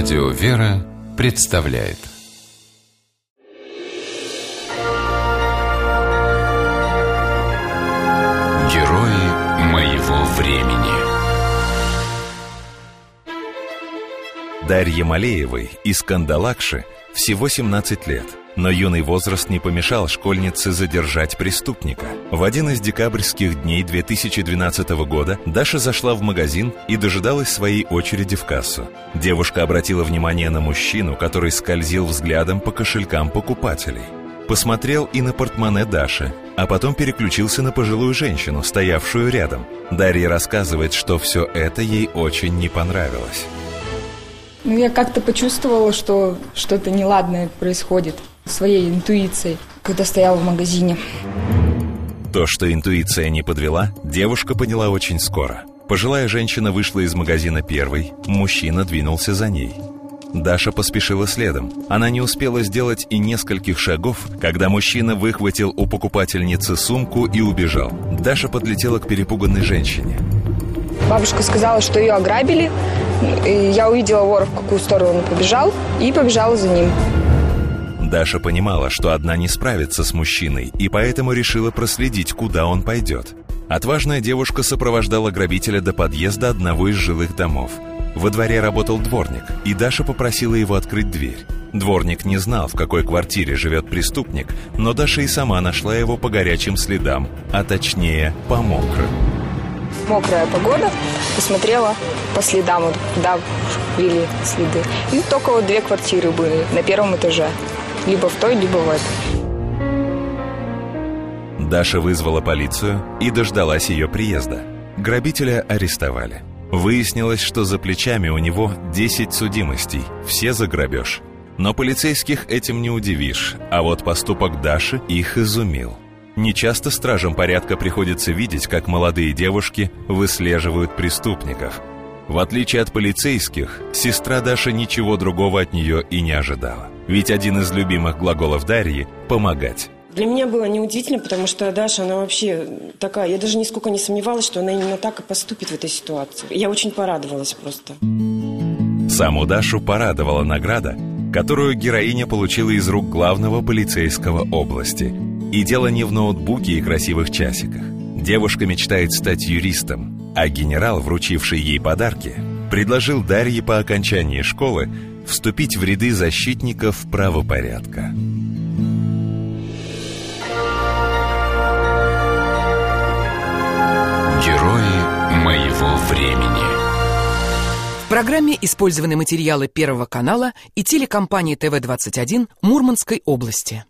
Радио «Вера» представляет. Герои моего времени. Дарье Малеевой из Кандалакши всего 17 лет – но юный возраст не помешал школьнице задержать преступника. В один из декабрьских дней 2012 года Даша зашла в магазин и дожидалась своей очереди в кассу. Девушка обратила внимание на мужчину, который скользил взглядом по кошелькам покупателей. Посмотрел и на портмоне Даши, а потом переключился на пожилую женщину, стоявшую рядом. Дарья рассказывает, что все это ей очень не понравилось. Ну, я как-то почувствовала, что что-то неладное происходит своей интуицией, когда стояла в магазине. То, что интуиция не подвела, девушка поняла очень скоро. Пожилая женщина вышла из магазина первой, мужчина двинулся за ней. Даша поспешила следом. Она не успела сделать и нескольких шагов, когда мужчина выхватил у покупательницы сумку и убежал. Даша подлетела к перепуганной женщине. Бабушка сказала, что ее ограбили. Я увидела вора, в какую сторону он побежал, и побежала за ним. Даша понимала, что одна не справится с мужчиной, и поэтому решила проследить, куда он пойдет. Отважная девушка сопровождала грабителя до подъезда одного из жилых домов. Во дворе работал дворник, и Даша попросила его открыть дверь. Дворник не знал, в какой квартире живет преступник, но Даша и сама нашла его по горячим следам, а точнее, по мокрым. Мокрая погода, посмотрела по следам, вот, куда вели следы. И только вот две квартиры были на первом этаже либо в той, либо в этой. Даша вызвала полицию и дождалась ее приезда. Грабителя арестовали. Выяснилось, что за плечами у него 10 судимостей, все за грабеж. Но полицейских этим не удивишь, а вот поступок Даши их изумил. Нечасто стражам порядка приходится видеть, как молодые девушки выслеживают преступников. В отличие от полицейских, сестра Даша ничего другого от нее и не ожидала. Ведь один из любимых глаголов Дарьи – «помогать». Для меня было неудивительно, потому что Даша, она вообще такая... Я даже нисколько не сомневалась, что она именно так и поступит в этой ситуации. Я очень порадовалась просто. Саму Дашу порадовала награда, которую героиня получила из рук главного полицейского области. И дело не в ноутбуке и красивых часиках. Девушка мечтает стать юристом, а генерал, вручивший ей подарки, предложил Дарье по окончании школы вступить в ряды защитников правопорядка. Герои моего времени В программе использованы материалы Первого канала и телекомпании ТВ-21 Мурманской области.